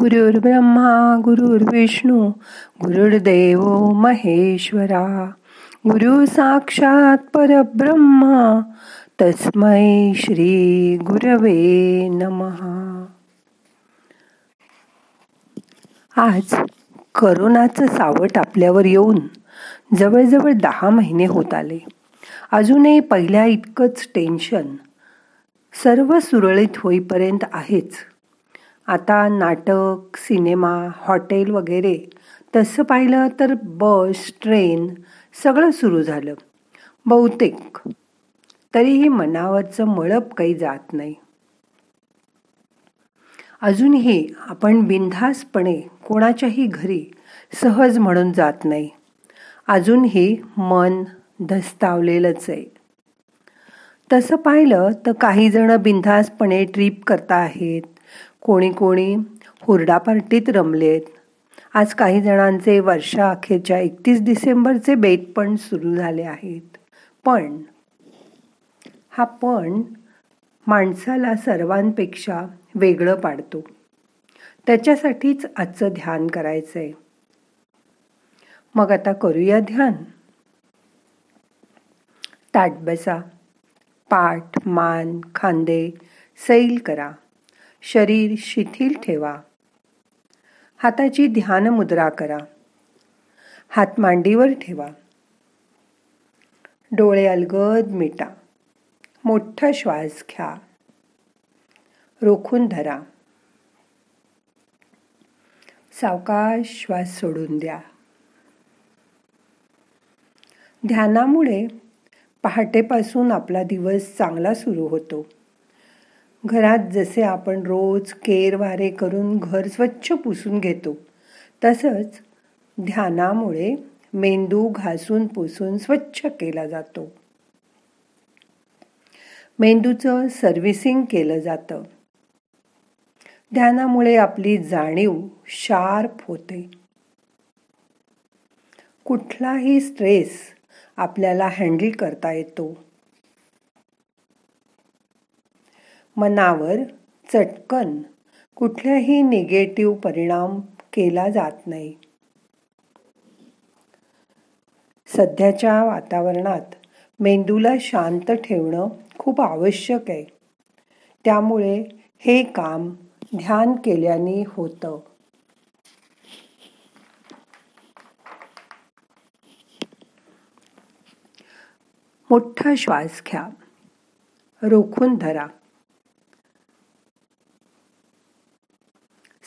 गुरुर् ब्रह्मा गुरुर्विष्णू गुरुर्देव महेश्वरा। गुरु साक्षात परब्रह्मा तस्मै श्री गुरवे नमहा आज करोनाचं सावट आपल्यावर येऊन जवळजवळ दहा महिने होत आले. अजूनही पहिल्या इतकंच टेन्शन सर्व सुरळीत होईपर्यंत आहेच. आता नाटक सिनेमा हॉटेल वगैरे तसं पाहिलं तर बस ट्रेन सगळं सुरू झालं. बहुतेक. तरीही मनावरचं मळप काही जात नाही. अजूनही आपण बिनधासपणे कोणाच्याही घरी सहज म्हणून जात नाही. अजूनही मन धस्तावलेलंच आहे. तसं पाहिलं तर काही जण बिनधासपणे ट्रीप करता आहेत कोणी कोणी हुरडा पार्टीत रमलेत. आज काही जणांचे वर्षा अखेरच्या एकतीस डिसेंबरचे बेत पण सुरू झाले आहेत. पण हा पण माणसाला सर्वांपेक्षा वेगळं पाडतो. त्याच्यासाठीच आजचं ध्यान करायचंय. मग आता करूया ध्यान. ताट बसा पाठ मान खांदे सैल करा. शरीर शिथिल ठेवा. हाताची ध्यान मुद्रा करा. हात मांडीवर ठेवा. डोळे अलगद मिटा. मोठा श्वास घ्या. रोखून धरा. सावकाश श्वास सोडून द्या. ध्यानामुळे पहाटेपासून आपला दिवस चांगला सुरू होतो. घरात जसे आपण रोज केर वारे करून घर स्वच्छ पुसून घेतो तसंच ध्यानामुळे मेंदू घासून पुसून स्वच्छ केला जातो. मेंदूचं सर्व्हिसिंग केलं जातं. ध्यानामुळे आपली जाणीव शार्प होते. कुठलाही स्ट्रेस आपल्याला हँडल करता येतो. मनावर चटकन. कुठल्याही निगेटिव्ह परिणाम केला जात नाही. सध्याच्या वातावरणात मेंदूला शांत ठेवणं खूप आवश्यक आहे. त्यामुळे हे काम ध्यान केल्याने होतं. मोठा श्वास घ्या. रोखून धरा.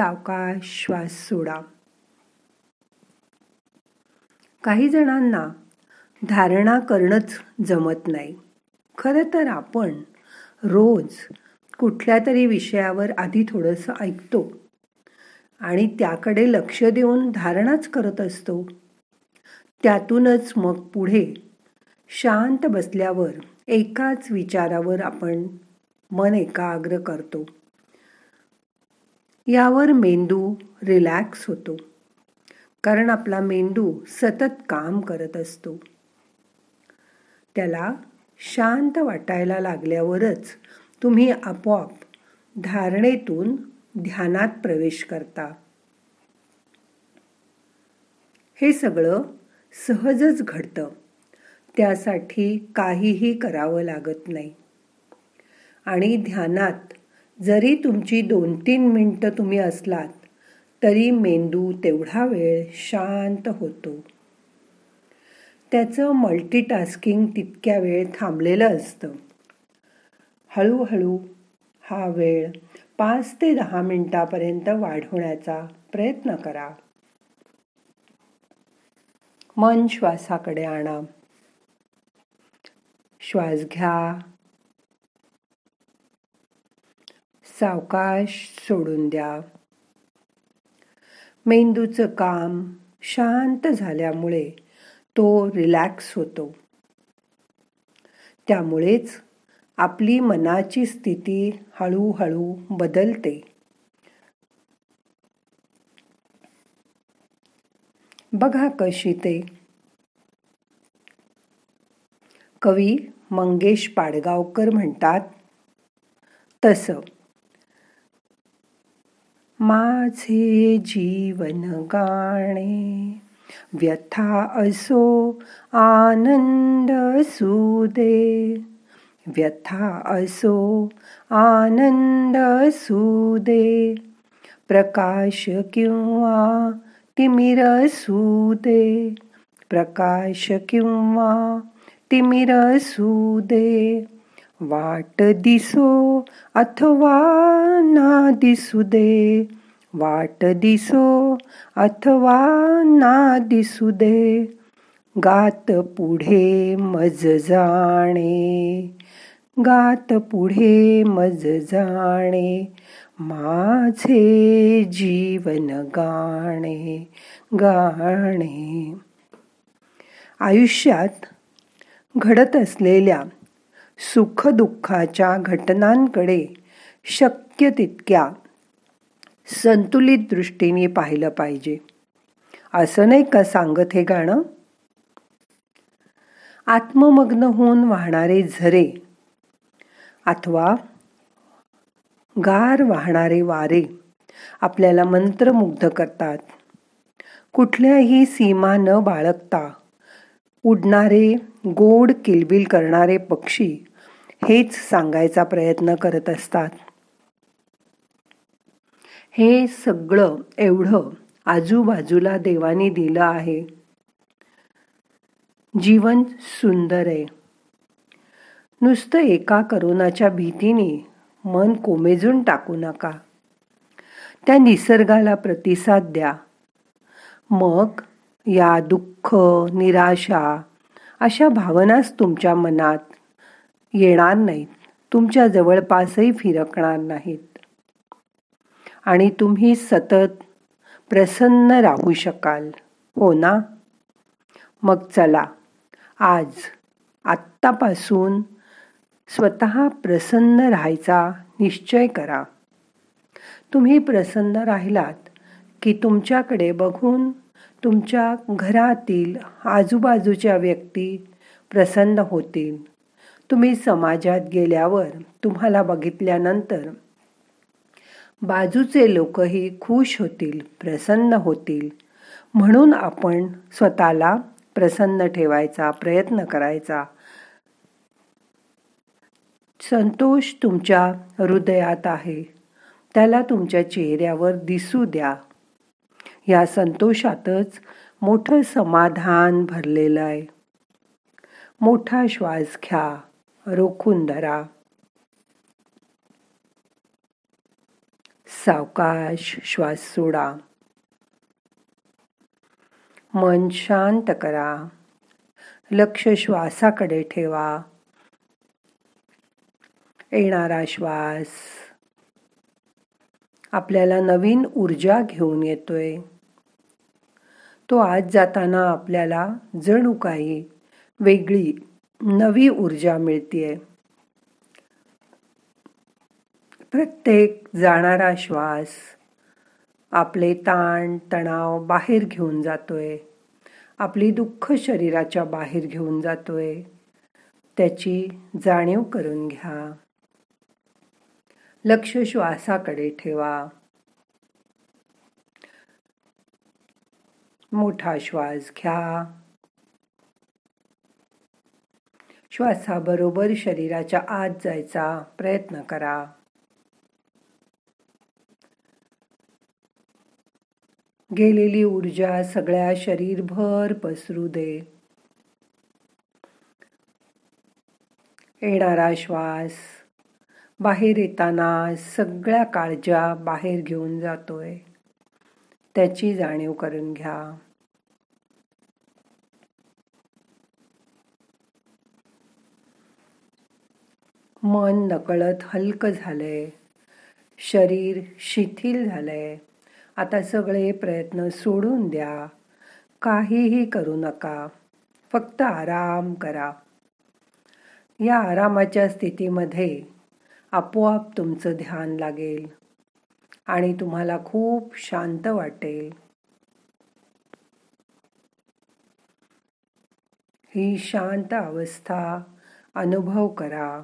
सावकाश श्वास सोडा. काही जणांना धारणा करणंच जमत नाही. खरं तर आपण रोज कुठल्या तरी विषयावर आधी थोडंसं ऐकतो आणि त्याकडे लक्ष देऊन धारणाच करत असतो. त्यातूनच मग पुढे शांत बसल्यावर एकाच विचारावर आपण मन एकाग्र करतो. यावर मेंदू रिलॅक्स होतो. कारण आपला मेंदू सतत काम करत असतो. त्याला शांत वाटायला लागल्यावरच तुम्ही आपोआप धारणेतून ध्यानात प्रवेश करता. हे सगळं सहजच घडतं. त्यासाठी काहीही करावं लागत नाही. आणि ध्यानात जरी तुमची दोन तीन मिनटं तुम्ही असलात तरी मेंदू तेवढा वेळ शांत होतो. त्याचं मल्टीटास्किंग तितक्या वेळ थांबलेलं असतं. हळूहळू हा वेळ पाच ते दहा मिनिटापर्यंत वाढवण्याचा प्रयत्न करा. मन श्वासाकडे आणा. श्वास घ्या. सावकाश सोडून द्या. मेंदूचं काम शांत झाल्यामुळे तो रिलॅक्स होतो. त्यामुळेच आपली मनाची स्थिती हळूहळू बदलते. बघा कशी ते. कवी मंगेश पाडगावकर म्हणतात तसं माझे जीवन गाणे. व्यथा असो आनंद सुदे व्यथा असो आनंद सुदे प्रकाश किंवा तिमिर सुदे प्रकाश किंवा तिमिर सुदे वाट दिसो अथवा ना दिसू दे. वाट दिसो अथवा ना दिसू दे. गात पुढे मज जाणे. गात पुढे मज जाणे. माझे जीवन गाणे गाणे. आयुष्यात घडत असलेल्या सुखदुःखाच्या घटनांकडे शक्य तितक्या संतुलित दृष्टीने पाहिलं पाहिजे. असं नाही का सांगत हे गाणं? आत्ममग्न होऊन वाहणारे झरे अथवा गार वाहणारे वारे आपल्याला मंत्रमुग्ध करतात. कुठल्याही सीमा न बाळगता उडणारे गोड किलबिल करणारे पक्षी हेच सांगायचा प्रयत्न करत असतात. हे सगळं एवढं आजूबाजूला देवाने दिलं आहे. जीवन सुंदर आहे. नुसतं एका करोनाच्या भीतीने मन कोमेजून टाकू नका. त्या निसर्गाला प्रतिसाद द्या. मग या दुःख निराशा अशा भावनाच तुमच्या मनात येणार नाहीत. तुमच्या जवळपासही फिरकणार नाहीत. आणि तुम्ही सतत प्रसन्न राहू शकाल. हो ना? मग चला. आज आत्तापासून स्वतः प्रसन्न राहायचा निश्चय करा. तुम्ही प्रसन्न राहिलात की तुमच्याकडे बघून तुमच्या घरातील आजूबाजूच्या व्यक्ती प्रसन्न होतील. तुम्ही समाजात गेल्यावर तुम्हाला बघितल्यानंतर बाजूचे लोकही खुश होतील प्रसन्न होतील. म्हणून आपण स्वतःला प्रसन्न ठेवायचा प्रयत्न करायचा. संतोष तुमच्या हृदयात आहे. त्याला तुमच्या चेहऱ्यावर दिसू द्या. या संतोषातच मोठं समाधान भरलेलं आहे. मोठा श्वास घ्या. रोखून धरा सावकाश श्वास सोडा मन शांत करा लक्ष श्वासाकडे ठेवा. येणारा श्वास आपल्याला नवीन ऊर्जा घेऊन येतोय. तो आज जाताना आपल्याला जणू काही वेगळी नवी ऊर्जा मिळतीये. प्रत्येक जाणारा श्वास आपले ताण तणाव बाहेर घेऊन जातोय. आपली दुःख शरीराच्या बाहेर घेऊन जातोय. त्याची जाणीव करून घ्या. लक्ष श्वासाकडे ठेवा. मोठा श्वास घ्या. श्वासाबरोबर शरीराच्या आत जायचा प्रयत्न करा. गेलेली ऊर्जा सगळ्या शरीरभर पसरू दे. येणारा श्वास बाहेर येताना सगळ्या काळजा बाहेर घेऊन जातोय. त्याची जाणीव करून घ्या. मन नकळत हलकं झालंय. शरीर शिथिल झालंय. आता सगळे प्रयत्न सोडून द्या. काहीही करू नका. फक्त आराम करा. या आरामाच्या स्थितीमध्ये आपोआप तुमचं ध्यान लागेल आणि तुम्हाला खूप शांत वाटेल. ही शांत अवस्था अनुभव करा.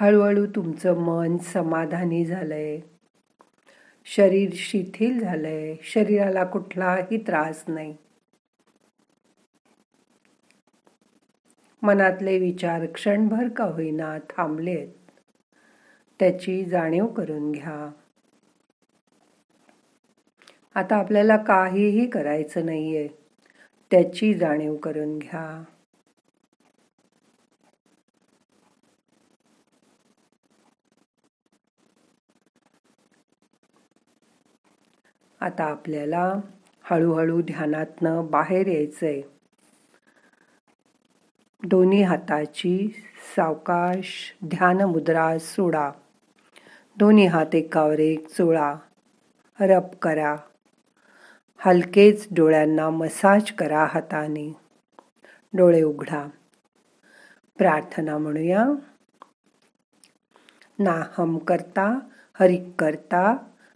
हळूहळू तुमचं मन समाधानी झालंय. शरीर शिथिल झालंय. शरीराला कुठलाही त्रास नाही. मनातले विचार क्षणभर का होईना थांबलेत. त्याची जाणीव करून घ्या. आता आपल्याला काहीही करायचं नाहीये. त्याची जाणीव करून घ्या. आता आपल्याला हळूहळू ध्यानातनं बाहेर यायचंय. दोन्ही हाताची सावकाश ध्यान मुद्रा सोडा. दोन्ही हात एकावर एक चोळा. रप करा. हलकेच डोळ्यांना मसाज करा हाताने. डोळे उघडा. प्रार्थना म्हणूया. नाहम करता हरिक करता